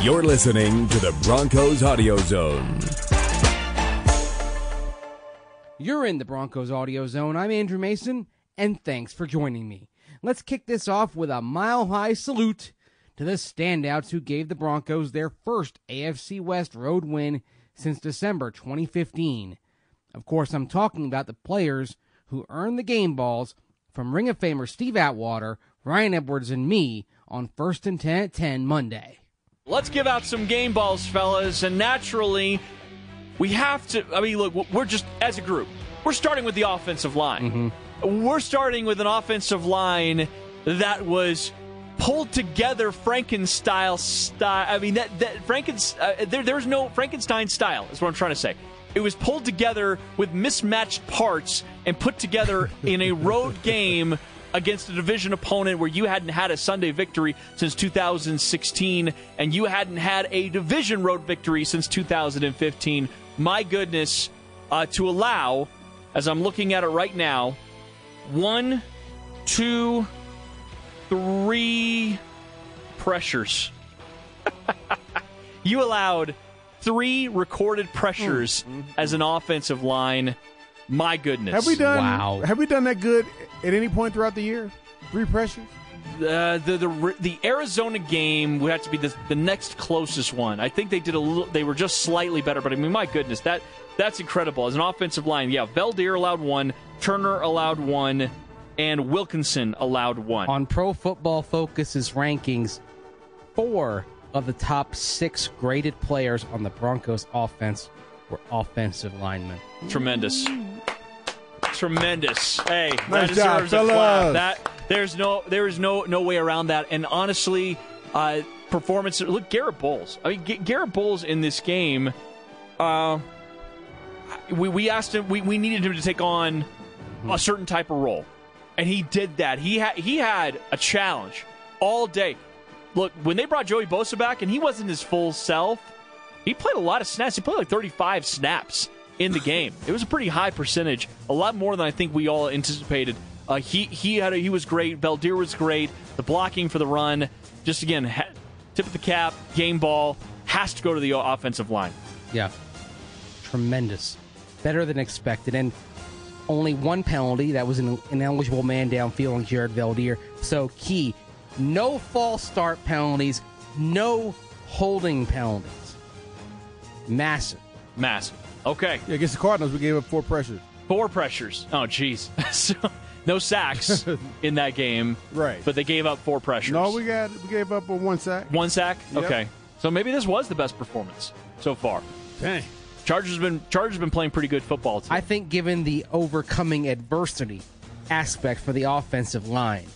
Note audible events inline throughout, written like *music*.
You're listening to the Broncos Audio Zone. You're in the Broncos Audio Zone. I'm Andrew Mason, and thanks for joining me. Let's kick this off with a mile high salute to the standouts who gave the Broncos their first AFC West road win since December 2015. Of course, I'm talking about the players who earned the game balls from Ring of Famer Steve Atwater, Ryan Edwards, and me on First and 10 at 10 Monday. Let's give out some game balls, fellas, and naturally, we have to. I mean, look, we're just, as a group, we're starting with the offensive line. Mm-hmm. We're starting with an offensive line that was pulled together Frankenstein style. I mean, that, that Frankenstein, uh, there, there's no Frankenstein style, is what I'm trying to say. It was pulled together with mismatched parts and put together in a road *laughs* game against a division opponent where you hadn't had a Sunday victory since 2016 and you hadn't had a division road victory since 2015. My goodness, uh, to allow, as I'm looking at it right now, one, two, three pressures. *laughs* you allowed three recorded pressures mm-hmm. as an offensive line. My goodness. Have we done Wow. have we done that good at any point throughout the year? Three pressures? Uh, the the the Arizona game would have to be the, the next closest one. I think they did a little. They were just slightly better, but I mean, my goodness, that that's incredible as an offensive line. Yeah, Veldheer allowed one, Turner allowed one, and Wilkinson allowed one. On Pro Football Focus's rankings, four of the top six graded players on the Broncos offense were offensive linemen. Tremendous. Tremendous. Hey, that Nice job, deserves a clap. That there's no there is no no way around that. And honestly, uh, performance. Look, Garett Bolles. I mean, G- Garett Bolles in this game. Uh, we we asked him. We, we needed him to take on a certain type of role, and he did that. He had he had a challenge all day. Look, when they brought Joey Bosa back, and he wasn't his full self, he played a lot of snaps. He played like 35 snaps in the game. It was a pretty high percentage, a lot more than I think we all anticipated. Uh, he he had a, he was great. Veldheer was great. The blocking for the run, just again, ha- tip of the cap, game ball has to go to the offensive line. Yeah. Tremendous. Better than expected. And only one penalty. That was an ineligible man downfield on Jared Veldheer. So, key no false start penalties, no holding penalties. Massive. Massive. Okay, Yeah, against the Cardinals, we gave up four pressures. four pressures. Oh, jeez. *laughs* so, no sacks *laughs* in that game, Right. But they gave up four pressures. No, we got we gave up a one sack. one sack. Yep. Okay, so maybe this was the best performance so far. Dang. Chargers have been Chargers have been playing pretty good football too. I think, given the overcoming adversity aspect for the offensive line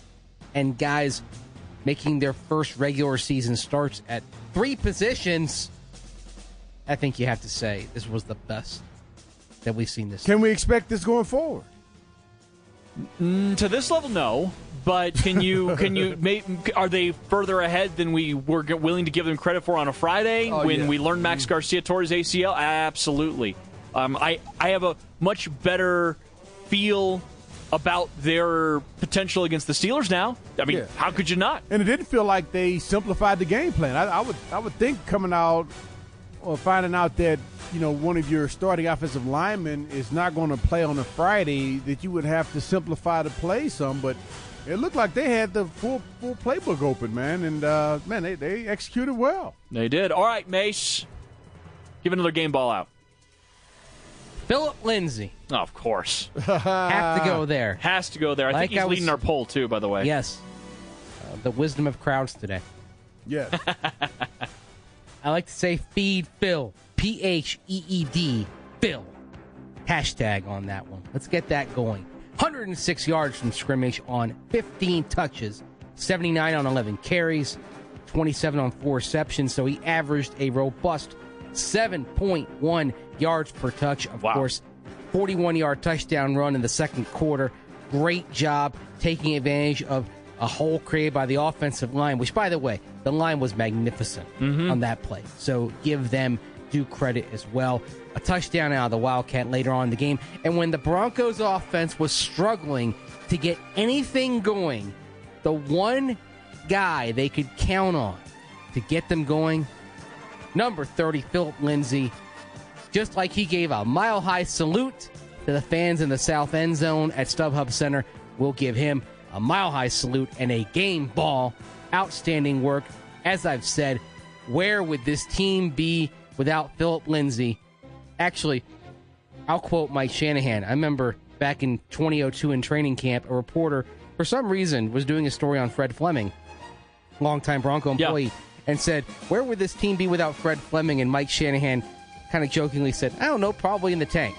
and guys making their first regular season starts at three positions, I think you have to say this was the best that we've seen this. Can we expect this going forward? to this level, no. But can you *laughs* can you make, are they further ahead than we were willing to give them credit for on a Friday Oh, when yeah. we learned Max Garcia tore his ACL? Absolutely. Um, I I have a much better feel about their potential against the Steelers now. I mean, Yeah. how could you not? And it didn't feel like they simplified the game plan. I, I would I would think coming out or finding out that you know one of your starting offensive linemen is not going to play on a Friday that you would have to simplify the play some. But it looked like they had the full full playbook open, man, and uh, man they, they executed well. They did. All right, Mace. Give another game ball out. Philip Lindsay Oh, of course. *laughs* have to go there. Has to go there. I Like think he's I was- leading our poll too, by the way. Yes, uh, the wisdom of crowds today. Yes. *laughs* I like to say feed Phil. P H E E D Phil. Hashtag on that one. Let's get that going. 106 yards from scrimmage on 15 touches, 79 on 11 carries, 27 on 4 receptions. So he averaged a robust 7.1 yards per touch. Of Wow. course, 41 yard touchdown run in the second quarter. Great job taking advantage of a hole created by the offensive line, which, by the way, the line was magnificent mm-hmm. on that play. So give them due credit as well. A touchdown out of the Wildcat later on in the game. And when the Broncos offense was struggling to get anything going, the one guy they could count on to get them going number 30, Philip Lindsay. Just like he gave a mile high salute to the fans in the south end zone at StubHub Center, we'll give him a mile high salute and a game ball. Outstanding work. As I've said, where would this team be without Philip Lindsay? Actually, I'll quote Mike Shanahan. I remember back in 2002 in training camp, a reporter, for some reason, was doing a story on Fred Fleming, longtime Bronco employee, Yeah. and said, Where would this team be without Fred Fleming? And Mike Shanahan kind of jokingly said, I don't know, probably in the tank.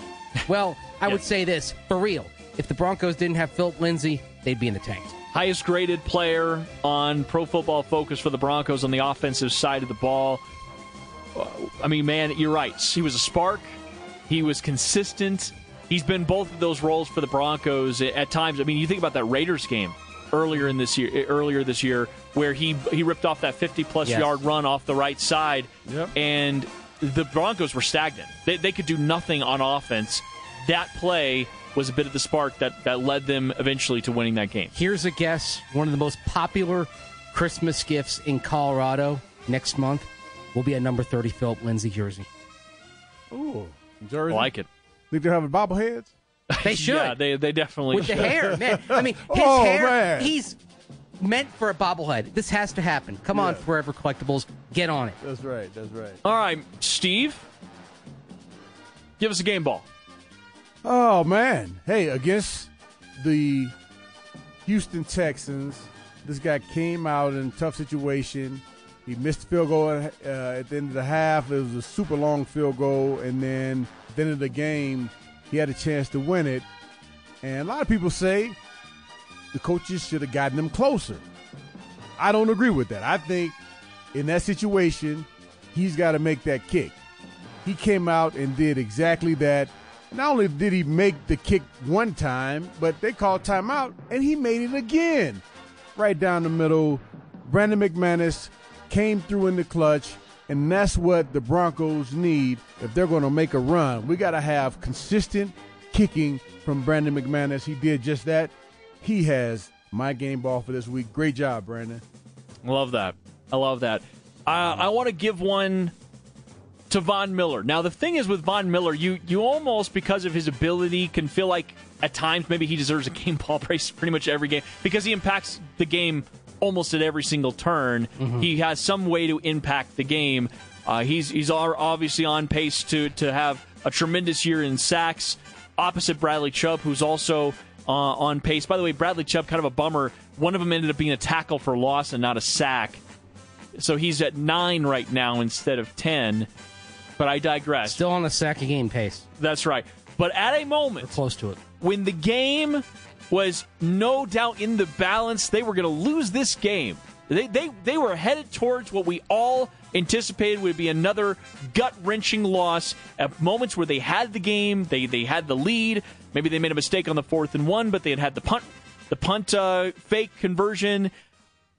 Well, I would say this for real. If the Broncos didn't have Philip Lindsay, they'd be in the tank. highest graded player on Pro Football Focus for the Broncos on the offensive side of the ball. I mean, man, you're right. He was a spark. He was consistent. He's been both of those roles for the Broncos at times. I mean, you think about that Raiders game earlier in this year, earlier this year, where he he ripped off that 50 plus Yes. yard run off the right side, Yep. and the Broncos were stagnant. They, they could do nothing on offense. That play was a bit of the spark that, that led them eventually to winning that game. Here's a guess one of the most popular Christmas gifts in Colorado next month will be a number 30 Philip Lindsay jersey. Ooh, jersey. I like it. Think they're having bobbleheads? They *laughs* should. Yeah, they, they definitely should with the hair, man. I mean, *laughs* his Oh, hair, man. he's meant for a bobblehead. This has to happen. Come on, Forever Collectibles, get on it. That's right. That's right. All right, Steve, give us a game ball. Oh man! Hey, against the Houston Texans, this guy came out in a tough situation. He missed the field goal at, uh, at the end of the half. It was a super long field goal, and then at the end of the game, he had a chance to win it. And a lot of people say the coaches should have gotten them closer. I don't agree with that. I think in that situation, he's got to make that kick. He came out and did exactly that. Not only did he make the kick one time, but they called timeout and he made it again. Right down the middle. Brandon McManus came through in the clutch, and that's what the Broncos need if they're going to make a run. We got to have consistent kicking from Brandon McManus. He did just that. He has my game ball for this week. Great job, Brandon. Love that. I love that. Uh, I want to give one to Von Miller. Now, the thing is with Von Miller, you you almost because of his ability can feel like at times maybe he deserves a game ball *laughs* praise pretty much every game because he impacts the game almost at every single turn. He has some way to impact the game. Uh, he's he's obviously on pace to to have a tremendous year in sacks. Opposite Bradley Chubb, who's also uh, on pace. By the way, Bradley Chubb kind of a bummer. One of them ended up being a tackle for loss and not a sack. So he's at nine right now instead of ten. But I digress. Still on the sack a game pace. That's right. But at a moment We're Close to it. when the game was no doubt in the balance, they were going to lose this game. They, they, they were headed towards what we all anticipated would be another gut wrenching loss at moments where they had the game, they, they had the lead. Maybe they made a mistake on the fourth and one, but they had had the punt, the punt uh, fake conversion.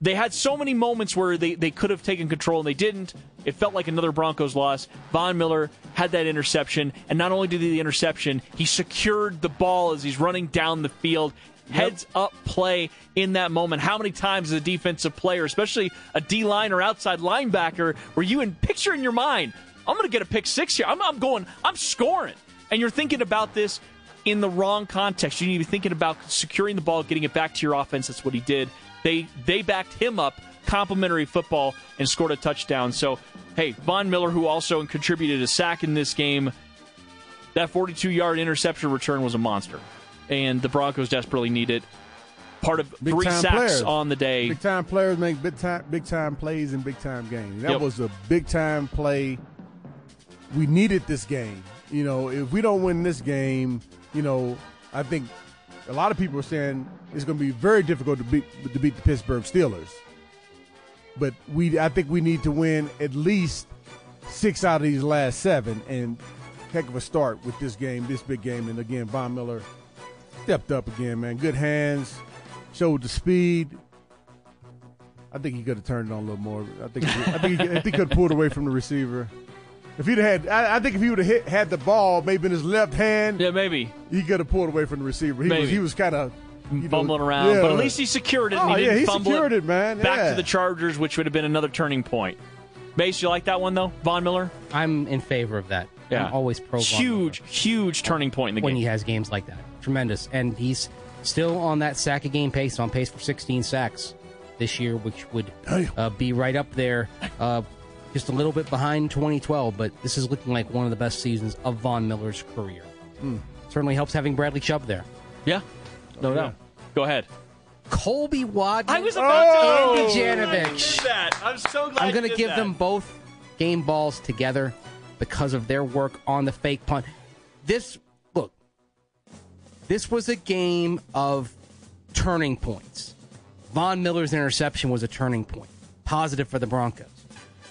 They had so many moments where they, they could have taken control and they didn't. It felt like another Broncos loss. Von Miller had that interception, and not only did he the interception, he secured the ball as he's running down the field. Heads up play in that moment. How many times as a defensive player, especially a D line or outside linebacker, were you in picture in your mind? I'm going to get a pick six here. I'm, I'm going. I'm scoring, and you're thinking about this in the wrong context. You need to be thinking about securing the ball, getting it back to your offense. That's what he did. They they backed him up, complimentary football, and scored a touchdown. So, hey, Von Miller, who also contributed a sack in this game, that 42 yard interception return was a monster, and the Broncos desperately need it. Part of Big three sacks players. on the day. Big time players make big time big time plays in big time games. That Yep. was a big time play. We needed this game. You know, if we don't win this game, you know, I think a lot of people are saying it's going to be very difficult to beat to beat the Pittsburgh Steelers. But we, I think we need to win at least six out of these last seven, and heck of a start with this game, this big game. And again, Von Miller stepped up again, man. Good hands, showed the speed. I think he could have turned it on a little more. I think he, I think he, I think he could have pulled away from the receiver. If he'd had, I, I think if he would have hit had the ball maybe in his left hand, Yeah, maybe he could have pulled away from the receiver. He was he was kind of you know, fumbling around, yeah. but at least he secured it. and Oh, he yeah, didn't he fumble secured it, man. Back to the Chargers, which would have been another turning point. Mace, you like that one though, Von Miller? I'm in favor of that. Yeah, I'm always pro. Huge, Miller huge turning point in the when game. When he has games like that. Tremendous, and he's still on that sack a game pace, on pace for 16 sacks this year, which would uh, be right up there, uh, just a little bit behind 2012. But this is looking like one of the best seasons of Von Miller's career. Hmm. Certainly helps having Bradley Chubb there. yeah, no doubt. Go ahead. Colby Wadman. I was about Andy oh, to. Janovich. did that. I'm so glad. I'm going to give that. them both game balls together because of their work on the fake punt. This look, this was a game of turning points. Von Miller's interception was a turning point, positive for the Broncos.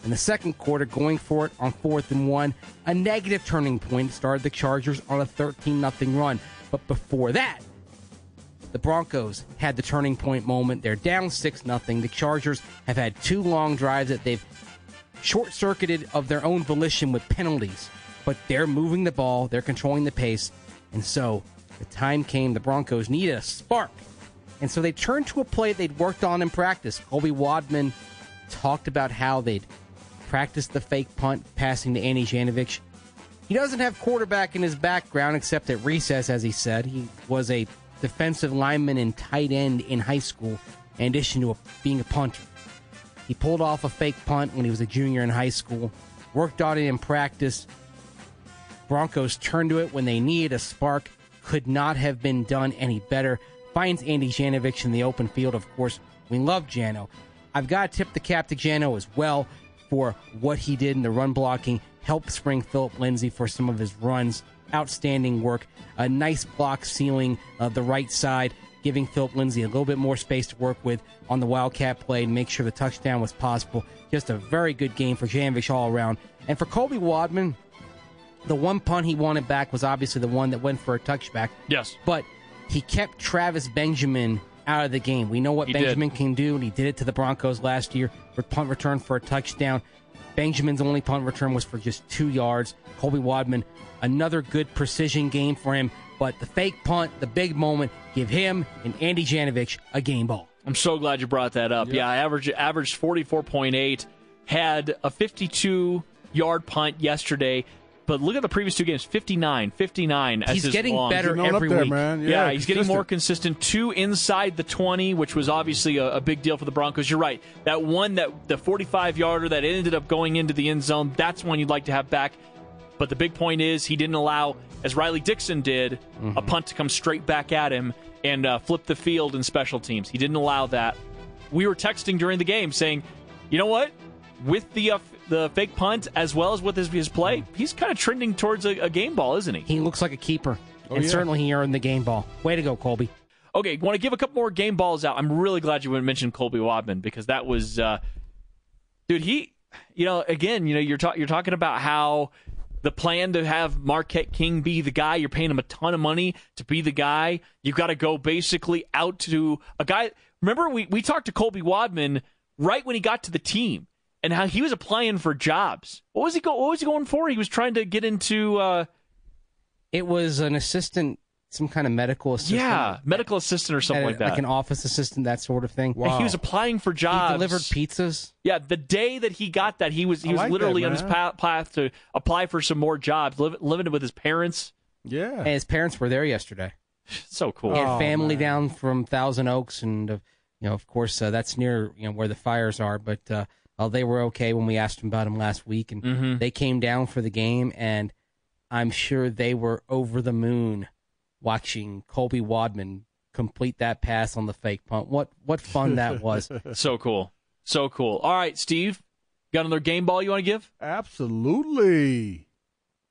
In the second quarter, going for it on fourth and one, a negative turning point started the Chargers on a 13 0 run. But before that, the Broncos had the turning point moment. They're down 6 0. The Chargers have had two long drives that they've short circuited of their own volition with penalties, but they're moving the ball, they're controlling the pace, and so the time came the Broncos needed a spark. And so they turned to a play they'd worked on in practice. Colby Wadman talked about how they'd practiced the fake punt, passing to Andy Janovich. He doesn't have quarterback in his background except at recess, as he said. He was a defensive lineman and tight end in high school, in addition to a, being a punter. He pulled off a fake punt when he was a junior in high school, worked on it in practice. Broncos turned to it when they needed a spark. Could not have been done any better. Finds Andy Janovich in the open field. Of course, we love Jano. I've got to tip the cap to Jano as well for what he did in the run blocking. Helped spring Philip Lindsay for some of his runs. Outstanding work. A nice block sealing uh, the right side, giving Philip Lindsay a little bit more space to work with on the Wildcat play and make sure the touchdown was possible. Just a very good game for Janovich all around. And for Colby Wadman, the one punt he wanted back was obviously the one that went for a touchback. Yes. But he kept Travis Benjamin out of the game. We know what He did. Benjamin can do, and he did it to the Broncos last year. For punt return for a touchdown. Benjamin's only punt return was for just two yards. Colby Wadman, another good precision game for him. But the fake punt, the big moment, give him and Andy Janovich a game ball. I'm so glad you brought that up. Yeah, average averaged 44.8, had a 52 yard punt yesterday, but look at the previous two games 59, 59 as He's his getting long. better Getting on up every there, week. man. Yeah, he's getting more consistent. consistent. Two inside the 20, which was obviously a, a big deal for the Broncos. You're right. That one, that the 45 yarder that ended up going into the end zone, that's one you'd like to have back. But the big point is he didn't allow, as Riley Dixon did, a punt to come straight back at him and uh, flip the field in special teams. He didn't allow that. We were texting during the game saying, you know what? With the uh, the fake punt as well as with his, his play, he's kind of trending towards a, a game ball, isn't he? He looks like a keeper. and yeah. certainly he earned the game ball. Way to go, Colby. Okay, want to give a couple more game balls out. I'm really glad you mentioned Colby Wadman because that was, uh, dude. He, you know, again, you know, you're talking you're talking about how the plan to have Marquette King be the guy. You're paying him a ton of money to be the guy. You've got to go basically out to a guy. Remember, we we talked to Colby Wadman right when he got to the team and how he was applying for jobs. What was he go? What was he going for? He was trying to get into. Uh, It was an assistant, some kind of medical assistant. yeah, medical assistant or something Uh, like that. Like an office assistant, that sort of thing. And he was applying for jobs. He delivered pizzas. Yeah, the day that he got that, he was he I was like literally that, on his path, path to apply for some more jobs, live, living with his parents. Yeah. And his parents were there yesterday. *laughs* So cool. He had Oh, family man. down from Thousand Oaks, and uh, you know, of course, uh, that's near you know where the fires are. But uh, uh, they were okay when we asked them about him last week, and Mhm. they came down for the game, and I'm sure they were over the moon watching Colby Wadman complete that pass on the fake punt. What what fun that *laughs* was! So cool. So cool. All right, Steve, got another game ball you want to give? Absolutely.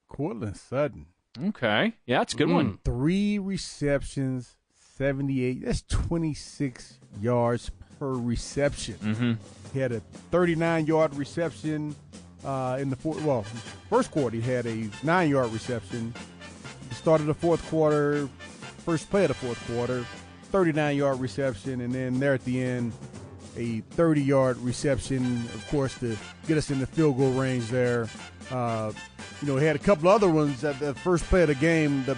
Courtland Sutton. Okay. Yeah, that's a good one. Three receptions, 78. That's 26 yards per reception. Mm-hmm. He had a 39 yard reception uh, in the fourth. Well, first quarter, he had a nine yard reception. He started the fourth quarter, first play of the fourth quarter, 39 yard reception, and then there at the end, a 30 yard reception, of course, to get us in the field goal range there. Uh, you know, he had a couple other ones at the first play of the game. The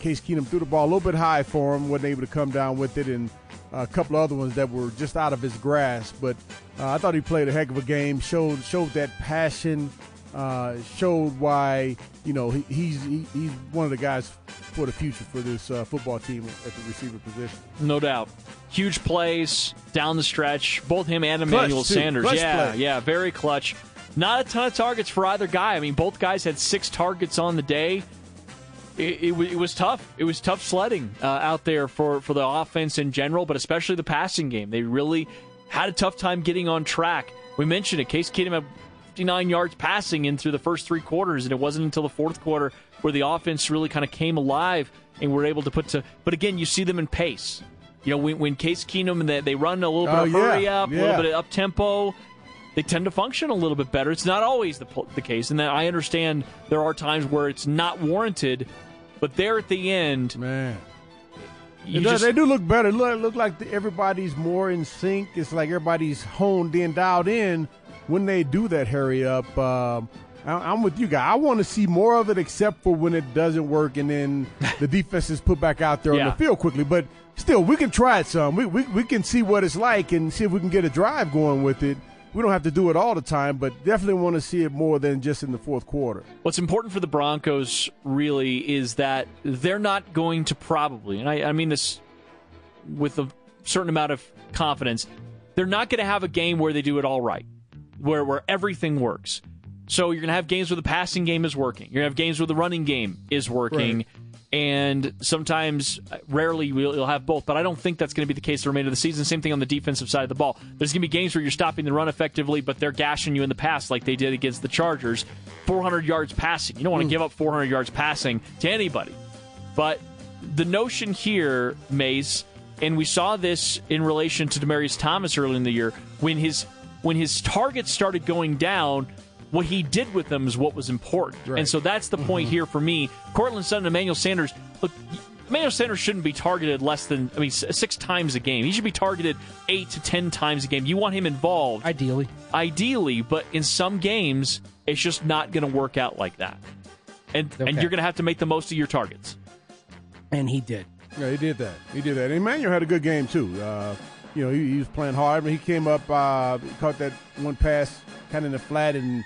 Case Keenum threw the ball a little bit high for him, wasn't able to come down with it, and a couple of other ones that were just out of his grasp. But uh, I thought he played a heck of a game. showed showed that passion. Uh, showed why you know he, he's he, he's one of the guys for the future for this uh, football team at the receiver position. No doubt. Huge plays down the stretch. Both him and Emmanuel. Sanders. Clutch yeah, play. yeah, very clutch. Not a ton of targets for either guy. I mean, both guys had six targets on the day. It, it, it was tough. It was tough sledding uh, out there for, for the offense in general, but especially the passing game. They really had a tough time getting on track. We mentioned it. Case Keenum had 59 yards passing in through the first three quarters, and it wasn't until the fourth quarter where the offense really kind of came alive and were able to put to. But again, you see them in pace. You know, when, when Case Keenum they, they run a little bit Oh, of yeah, hurry up, a little bit of up tempo, they tend to function a little bit better. It's not always the, the case, and that I understand there are times where it's not warranted. But there at the end, Man. you does- just, they do look better. Look, look like the, everybody's more in sync. It's like everybody's honed in, dialed in when they do that hurry up. Um, I, I'm with you guys. I want to see more of it, except for when it doesn't work, and then *laughs* the defense is put back out there Yeah. on the field quickly. But still, we can try it some. We, we we can see what it's like and see if we can get a drive going with it. We don't have to do it all the time, but definitely want to see it more than just in the fourth quarter. What's important for the Broncos really is that they're not going to probably, and I, I mean this with a certain amount of confidence, they're not going to have a game where they do it all right, where where everything works. So you're going to have games where the passing game is working. You're going to have games where the running game is working. Right. And sometimes, uh, rarely, you'll have both. But I don't think that's going to be the case the remainder of the season. Same thing on the defensive side of the ball. There's going to be games where you're stopping the run effectively, but they're gashing you in the pass like they did against the Chargers. 400 yards passing. You don't want to give up 400 yards passing to anybody. But the notion here, Mace, and we saw this in relation to Demaryius Thomas early in the year, when his when his targets started going down, what he did with them is what was important. And so that's the point here for me. Courtland Sutton and Emmanuel Sanders, look, Emmanuel Sanders shouldn't be targeted less than, I mean, six times a game. He should be targeted eight to ten times a game. You want him involved Ideally. ideally, but in some games, it's just not going to work out like that. And, and you're going to have to make the most of your targets. And he did. Yeah, he did that. He did that. And Emmanuel had a good game too. Uh, you know, he, he was playing hard. But he came up, uh, he caught that one pass kind of in the flat, and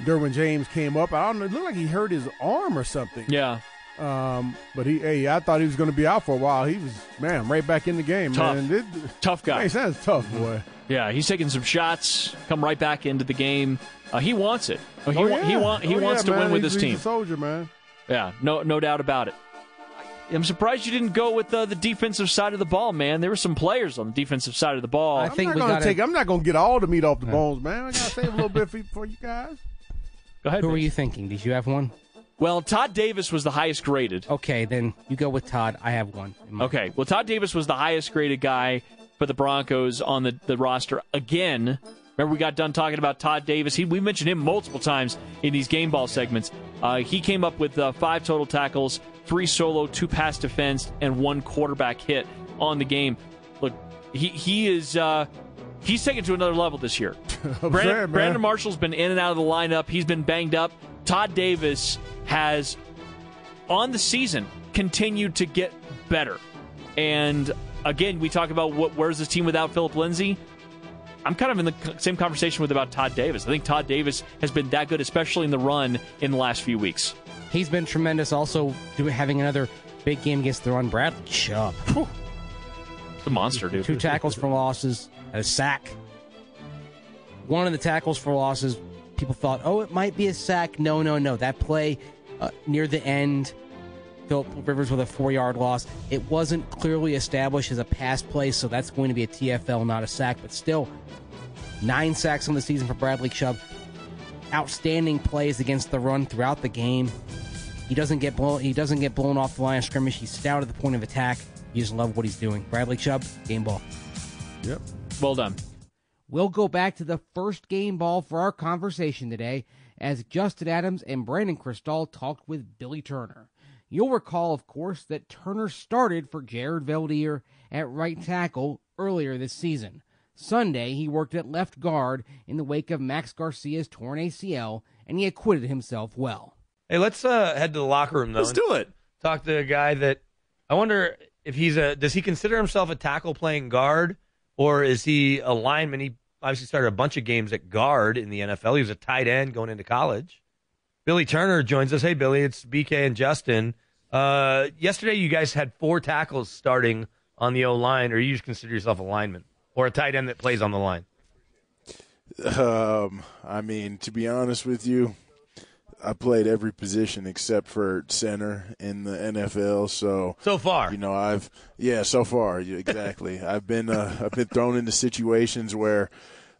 Derwin James came up. I don't know. It looked like he hurt his arm or something. Yeah. Um, but he, hey, I thought he was going to be out for a while. He was, man, right back in the game. Tough. Man. This, Tough guy. man, sounds tough, boy. Yeah, he's taking some shots, come right back into the game. Uh, he wants it. Uh, He, Oh, wa- he, yeah. want, he Oh, wants yeah, to man. win with He's- his he's team. a soldier, man. Yeah, no, no doubt about it. I'm surprised you didn't go with uh, the defensive side of the ball, man. There were some players on the defensive side of the ball. I I'm think not we gonna gotta- take. I'm not going to get all the meat off the bones, man. I got to save a little bit for, for you guys. Go ahead. Who were Mace. you thinking? Did you have one? Well, Todd Davis was the highest graded. Okay, then you go with Todd. I have one. Okay. Well, Todd Davis was the highest graded guy for the Broncos on the, the roster. Again, remember we got done talking about Todd Davis. He, we mentioned him multiple times in these game ball segments. Uh, he came up with uh, five total tackles, three solo, two pass defense, and one quarterback hit on the game. Look, he, he is. Uh, He's taken to another level this year. *laughs* Brandon, saying, man. Brandon Marshall's been in and out of the lineup. He's been banged up. Todd Davis has on the season continued to get better. And again, we talk about what where's this team without Philip Lindsay? I'm kind of in the same conversation with about Todd Davis. I think Todd Davis has been that good, especially in the run in the last few weeks. He's been tremendous. Also, doing having another big game against the run. Bradley Chubb, The monster, dude. two tackles for losses, a sack. One of the tackles for losses, people thought, oh, it might be a sack. No, no, no. That play uh, near the end, Philip Rivers with a four-yard loss. It wasn't clearly established as a pass play, so that's going to be a TFL, not a sack. But still, nine sacks on the season for Bradley Chubb. Outstanding plays against the run throughout the game. He doesn't get blown. He doesn't get blown off the line of scrimmage. He's stout at the point of attack. You just love what he's doing. Bradley Chubb, game ball. Yep. Well done. We'll go back to the first game ball for our conversation today as Justin Adams and Brandon Krisztal talked with Billy Turner. You'll recall, of course, that Turner started for Jared Veldheer at right tackle earlier this season. Sunday, he worked at left guard in the wake of Max Garcia's torn ACL, and he acquitted himself well. Hey, let's uh, head to the locker room though. Let's do it. Talk to a guy that I wonder if he's a does he consider himself a tackle playing guard or is he a lineman? He obviously started a bunch of games at guard in the NFL. He was a tight end going into college. Billy Turner joins us. Hey, Billy, it's BK and Justin. Uh, yesterday, you guys had four tackles starting on the O line, or you just consider yourself a lineman or a tight end that plays on the line? Um, I mean, to be honest with you, I played every position except for center in the NFL. So so far, you know, I've yeah, so far exactly. *laughs* I've been uh, I've been thrown into situations where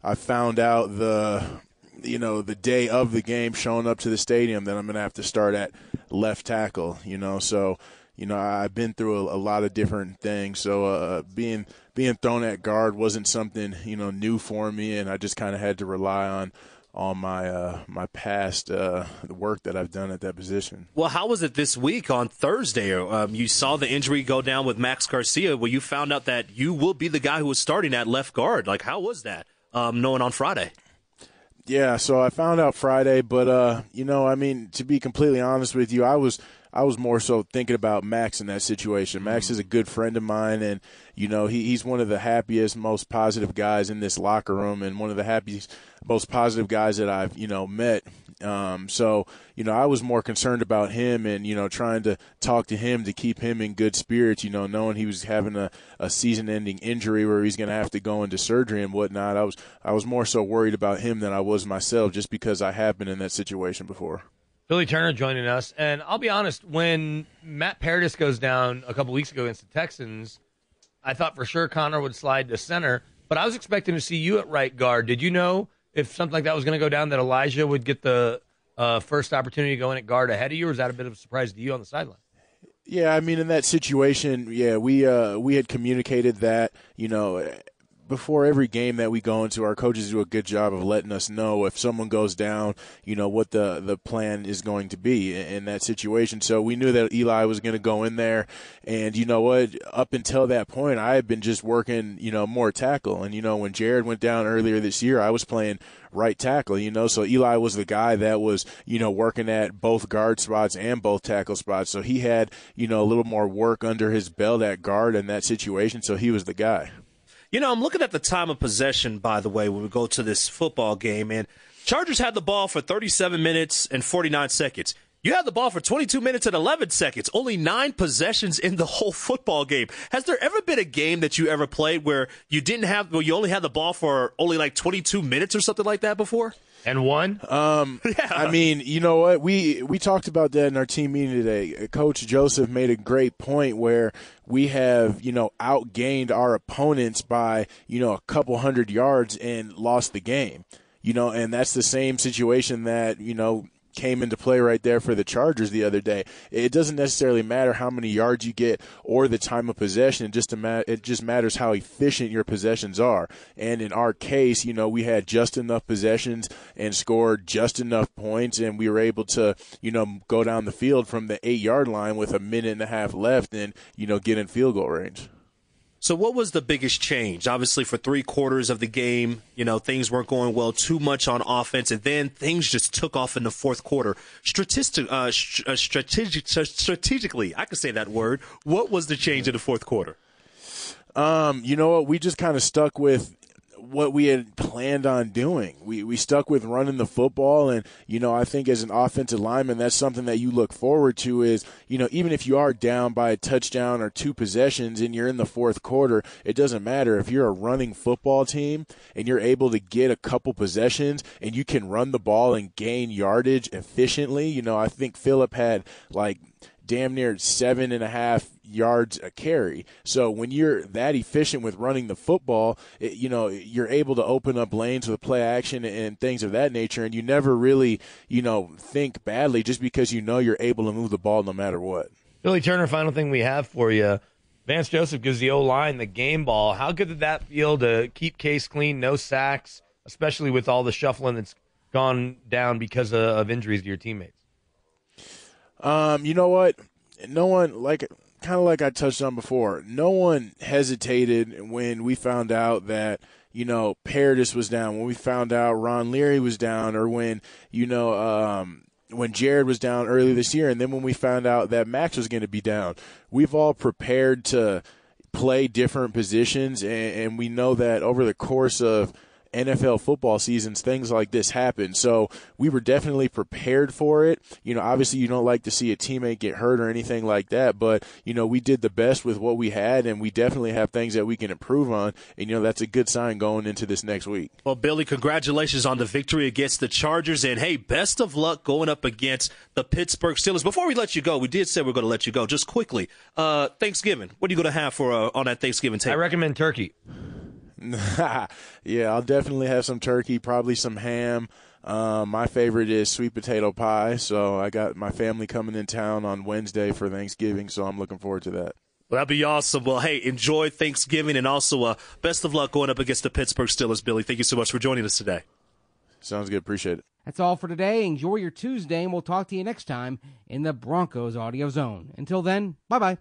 I found out the you know the day of the game, showing up to the stadium, that I'm going to have to start at left tackle. You know, so you know I've been through a, a lot of different things. So uh, being being thrown at guard wasn't something you know new for me, and I just kind of had to rely on on my uh, my past uh, work that I've done at that position. Well, how was it this week on Thursday? Um, you saw the injury go down with Max Garcia, where you found out that you will be the guy who was starting at left guard. Like, how was that? Um, knowing on Friday. Yeah, so I found out Friday, but uh, you know, I mean, to be completely honest with you, I was I was more so thinking about Max in that situation. Max is a good friend of mine, and you know he, he's one of the happiest, most positive guys in this locker room, and one of the happiest, most positive guys that I've you know met. Um, so you know I was more concerned about him, and you know trying to talk to him to keep him in good spirits. You know, knowing he was having a, a season-ending injury where he's going to have to go into surgery and whatnot. I was I was more so worried about him than I was myself, just because I have been in that situation before. Billy Turner joining us. And I'll be honest, when Matt Paradis goes down a couple weeks ago against the Texans, I thought for sure Connor would slide to center, but I was expecting to see you at right guard. Did you know if something like that was going to go down that Elijah would get the uh, first opportunity to go in at guard ahead of you, or is that a bit of a surprise to you on the sideline? Yeah, I mean, in that situation, yeah, we uh, we had communicated that you know before every game that we go into, our coaches do a good job of letting us know if someone goes down, you know, what the, the plan is going to be in, in that situation. So we knew that Eli was going to go in there. And you know what? Up until that point, I had been just working, you know, more tackle. And, you know, when Jared went down earlier this year, I was playing right tackle, you know. So Eli was the guy that was, you know, working at both guard spots and both tackle spots. So he had, you know, a little more work under his belt at guard in that situation. So he was the guy. You know, I'm looking at the time of possession, by the way, when we go to this football game, and Chargers had the ball for 37 minutes and 49 seconds. You had the ball for 22 minutes and 11 seconds. Only nine possessions in the *laughs* whole football game. Has there ever been a game that you ever played where you didn't have, well, you only had the ball for only like 22 minutes or something like that before? And one. Um, *laughs* yeah. I mean, you know what? We we talked about that in our team meeting today. Coach Joseph made a great point where we have you know outgained our opponents by you know a couple hundred yards and lost the game. You know, and that's the same situation that you know came into play right there for the Chargers the other day. It doesn't necessarily matter how many yards you get or the time of possession. It just it just matters how efficient your possessions are. And in our case, you know, we had just enough possessions and scored just enough points, and we were able to, you know, go down the field from the eight yard line with a minute and a half left, and you know, get in field goal range. So, what was the biggest change? Obviously, for three quarters of the game, you know, things weren't going well too much on offense, and then things just took off in the fourth quarter. Uh, uh strategic, strategically, I could say that word. What was the change in the fourth quarter? Um, you know what? We just kind of stuck with what we had planned on doing. We we stuck with running the football, and you know I think as an offensive lineman, that's something that you look forward to. Is you know even if you are down by a touchdown or two possessions and you're in the fourth quarter, it doesn't matter if you're a running football team and you're able to get a couple possessions and you can run the ball and gain yardage efficiently. You know I think Philip had like damn near seven and a half yards a carry. So when you're that efficient with running the football, it, you know, you're able to open up lanes with play action and things of that nature. And you never really, you know, think badly just because you know you're able to move the ball no matter what. Billy Turner, final thing we have for you. Vance Joseph gives the O line the game ball. How good did that feel to keep Case clean, no sacks, especially with all the shuffling that's gone down because of, of injuries to your teammates? Um, you know what? No one like kind of like I touched on before. No one hesitated when we found out that you know Paradis was down. When we found out Ron Leary was down, or when you know um, when Jared was down early this year, and then when we found out that Max was going to be down, we've all prepared to play different positions, and, and we know that over the course of NFL football seasons, things like this happen. So we were definitely prepared for it. You know, obviously you don't like to see a teammate get hurt or anything like that, but you know, we did the best with what we had and we definitely have things that we can improve on. And you know, that's a good sign going into this next week. Well, Billy, congratulations on the victory against the Chargers and hey, best of luck going up against the Pittsburgh Steelers. Before we let you go, we did say we are going to let you go. Just quickly, uh, Thanksgiving. What are you going to have for uh, on that Thanksgiving table? I recommend turkey. *laughs* yeah, I'll definitely have some turkey, probably some ham. Um, my favorite is sweet potato pie. So I got my family coming in town on Wednesday for Thanksgiving, so I'm looking forward to that. Well, that'd be awesome. Well, hey, enjoy Thanksgiving and also uh, best of luck going up against the Pittsburgh Steelers, Billy. Thank you so much for joining us today. Sounds good. Appreciate it. That's all for today. Enjoy your Tuesday, and we'll talk to you next time in the Broncos Audio Zone. Until then, bye bye.